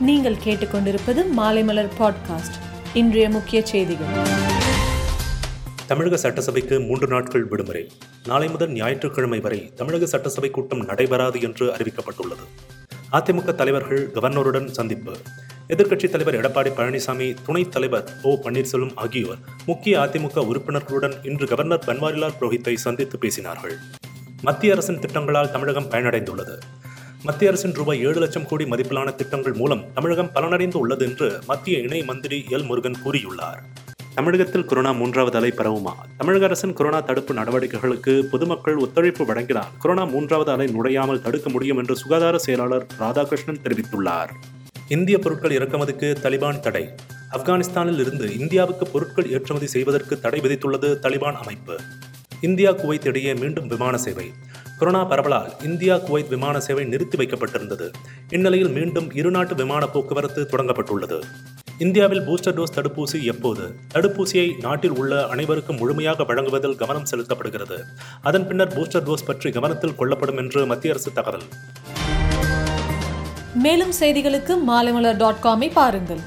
நீங்கள் கேட்டுக்கொண்டிருப்பது மாலைமலர் பாட்காஸ்ட் இன்றைய முக்கிய செய்திகள். தமிழக சட்டசபைக்கு மூன்று நாட்கள் விடுமுறை. நாளை முதல் ஞாயிற்றுக்கிழமை வரை தமிழக சட்டசபை கூட்டம் நடைபெறாது என்று அறிவிக்கப்பட்டுள்ளது. அதிமுக தலைவர்கள் கவர்னருடன் சந்திப்பு. எதிர்க்கட்சித் தலைவர் எடப்பாடி பழனிசாமி துணைத் தலைவர் ஓ பன்னீர்செல்வம் ஆகியோர் முக்கிய அதிமுக உறுப்பினர்களுடன் இன்று கவர்னர் பன்வாரிலால் புரோஹித்தை சந்தித்து பேசினார்கள். மத்திய அரசின் திட்டங்களால் தமிழகம் பயனடைந்துள்ளது. மத்திய அரசின் ரூபாய் ஏழு லட்சம் கோடி மதிப்பிலான திட்டங்கள் மூலம் தமிழகம் பலனடைந்து உள்ளது என்று மத்திய இணை மந்திரி எல் முருகன் கூறியுள்ளார். தமிழகத்தில் கொரோனா மூன்றாவது அலை பரவுமா? தமிழக அரசின் கொரோனா தடுப்பு நடவடிக்கைகளுக்கு பொதுமக்கள் ஒத்துழைப்பு வழங்கினால் கொரோனா மூன்றாவது அலை நுழையாமல் தடுக்க முடியும் என்று சுகாதார செயலாளர் ராதாகிருஷ்ணன் தெரிவித்துள்ளார். இந்திய பொருட்கள் இறக்குமதிக்கு தலிபான் தடை. ஆப்கானிஸ்தானில் இருந்து இந்தியாவுக்கு பொருட்கள் ஏற்றுமதி செய்வதற்கு தடை விதித்துள்ளது தலிபான் அமைப்பு. இந்தியா குவைத் இடையே மீண்டும் விமான சேவை. கொரோனா பரவலால் இந்தியா குவைத் விமான சேவை நிறுத்தி வைக்கப்பட்டிருந்தது. இந்நிலையில் மீண்டும் இருநாட்டு விமான போக்குவரத்து தொடங்கப்பட்டுள்ளது. இந்தியாவில் பூஸ்டர் டோஸ் தடுப்பூசி எப்போது? தடுப்பூசியை நாட்டில் உள்ள அனைவருக்கும் முழுமையாக வழங்குவதில் கவனம் செலுத்தப்படுகிறது. அதன் பின்னர் பூஸ்டர் டோஸ் பற்றி கவனத்தில் கொள்ளப்படும் என்று மத்திய அரசு தகவல். மேலும் செய்திகளுக்கு மாலைமலர் டாட் காமை பாருங்கள்.